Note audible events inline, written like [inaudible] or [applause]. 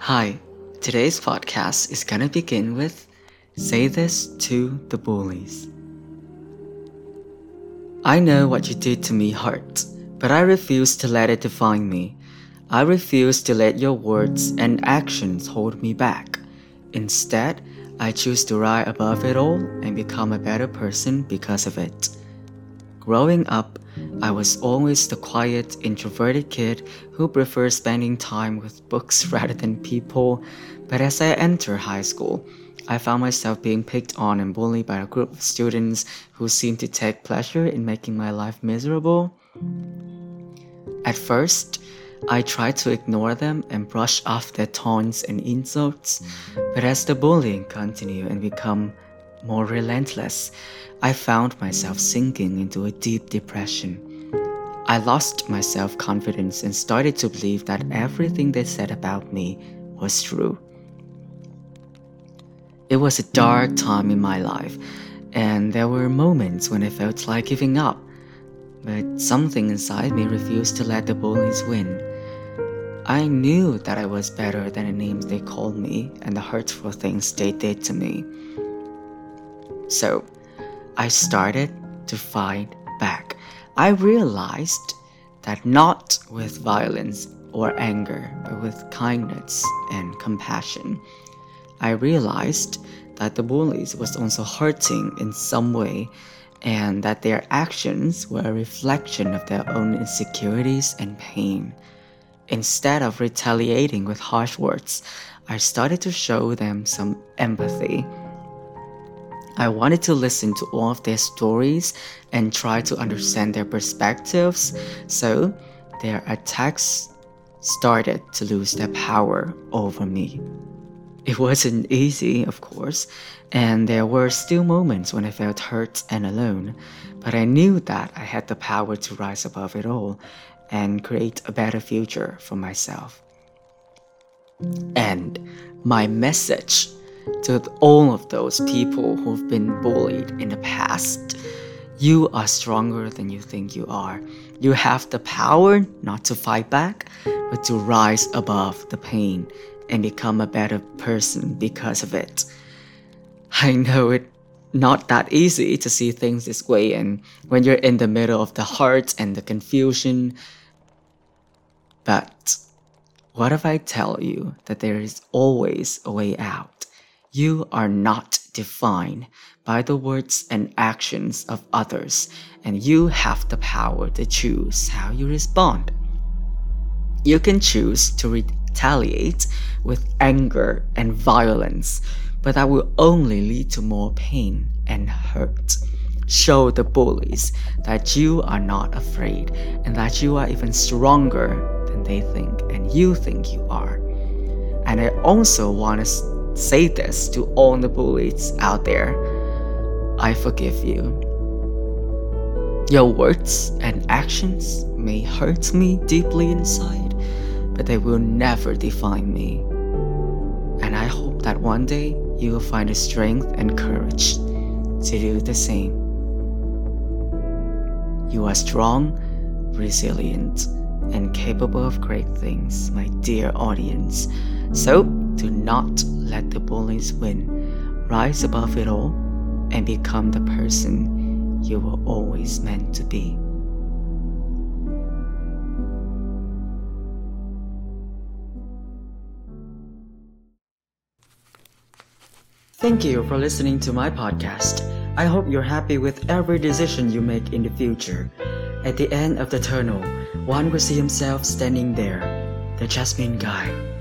Hi, today's podcast is gonna begin with Say This to the Bullies. I know what you did to me hurt, but I refuse to let it define me. I refuse to let your words and actions hold me back. Instead, I choose to rise above it all and become a better person because of it. Growing up, I was always the quiet, introverted kid who prefers spending time with books [laughs] rather than people. But as I entered high school, I found myself being picked on and bullied by a group of students who seemed to take pleasure in making my life miserable. At first, I tried to ignore them and brush off their taunts and insults, but as the bullying continued and become more relentless, I found myself sinking into a deep depression. I lost my self confidence and started to believe that everything they said about me was true. It was a dark time in my life, and there were moments when I felt like giving up, but something inside me refused to let the bullies win. I knew that I was better than the names they called me and the hurtful things they did to me. So, I started to fight back. I realized that not with violence or anger, but with kindness and compassion. I realized that the bullies was also hurting in some way and that their actions were a reflection of their own insecurities and pain. Instead of retaliating with harsh words, I started to show them some empathy. I wanted to listen to all of their stories and try to understand their perspectives, so their attacks started to lose their power over me. It wasn't easy, of course, and there were still moments when I felt hurt and alone, but I knew that I had the power to rise above it all and create a better future for myself. And my message to all of those people who've been bullied in the past you are stronger than you think you are. You have the power not to fight back, but to rise above the pain and become a better person because of it. I know it not that easy to see things this way and when you're in the middle of the hurt and the confusion but what if I tell you that there is always a way out? You are not defined by the words and actions of others, and you have the power to choose how you respond. You can choose to retaliate with anger and violence, but that will only lead to more pain and hurt. Show the bullies that you are not afraid and that you are even stronger than they think and you think you are. And I also want to say this to all the bullies out there I forgive you. Your words and actions may hurt me deeply inside, but they will never define me. And I hope that one day you will find the strength and courage to do the same. You are strong, resilient, and capable of great things, my dear audience. So do not let the bullies win. Rise above it all and become the person you were always meant to be. Thank you for listening to my podcast. I hope you're happy with every decision you make in the future. At the end of the tunnel, one will see himself standing there, the Jasmine guy.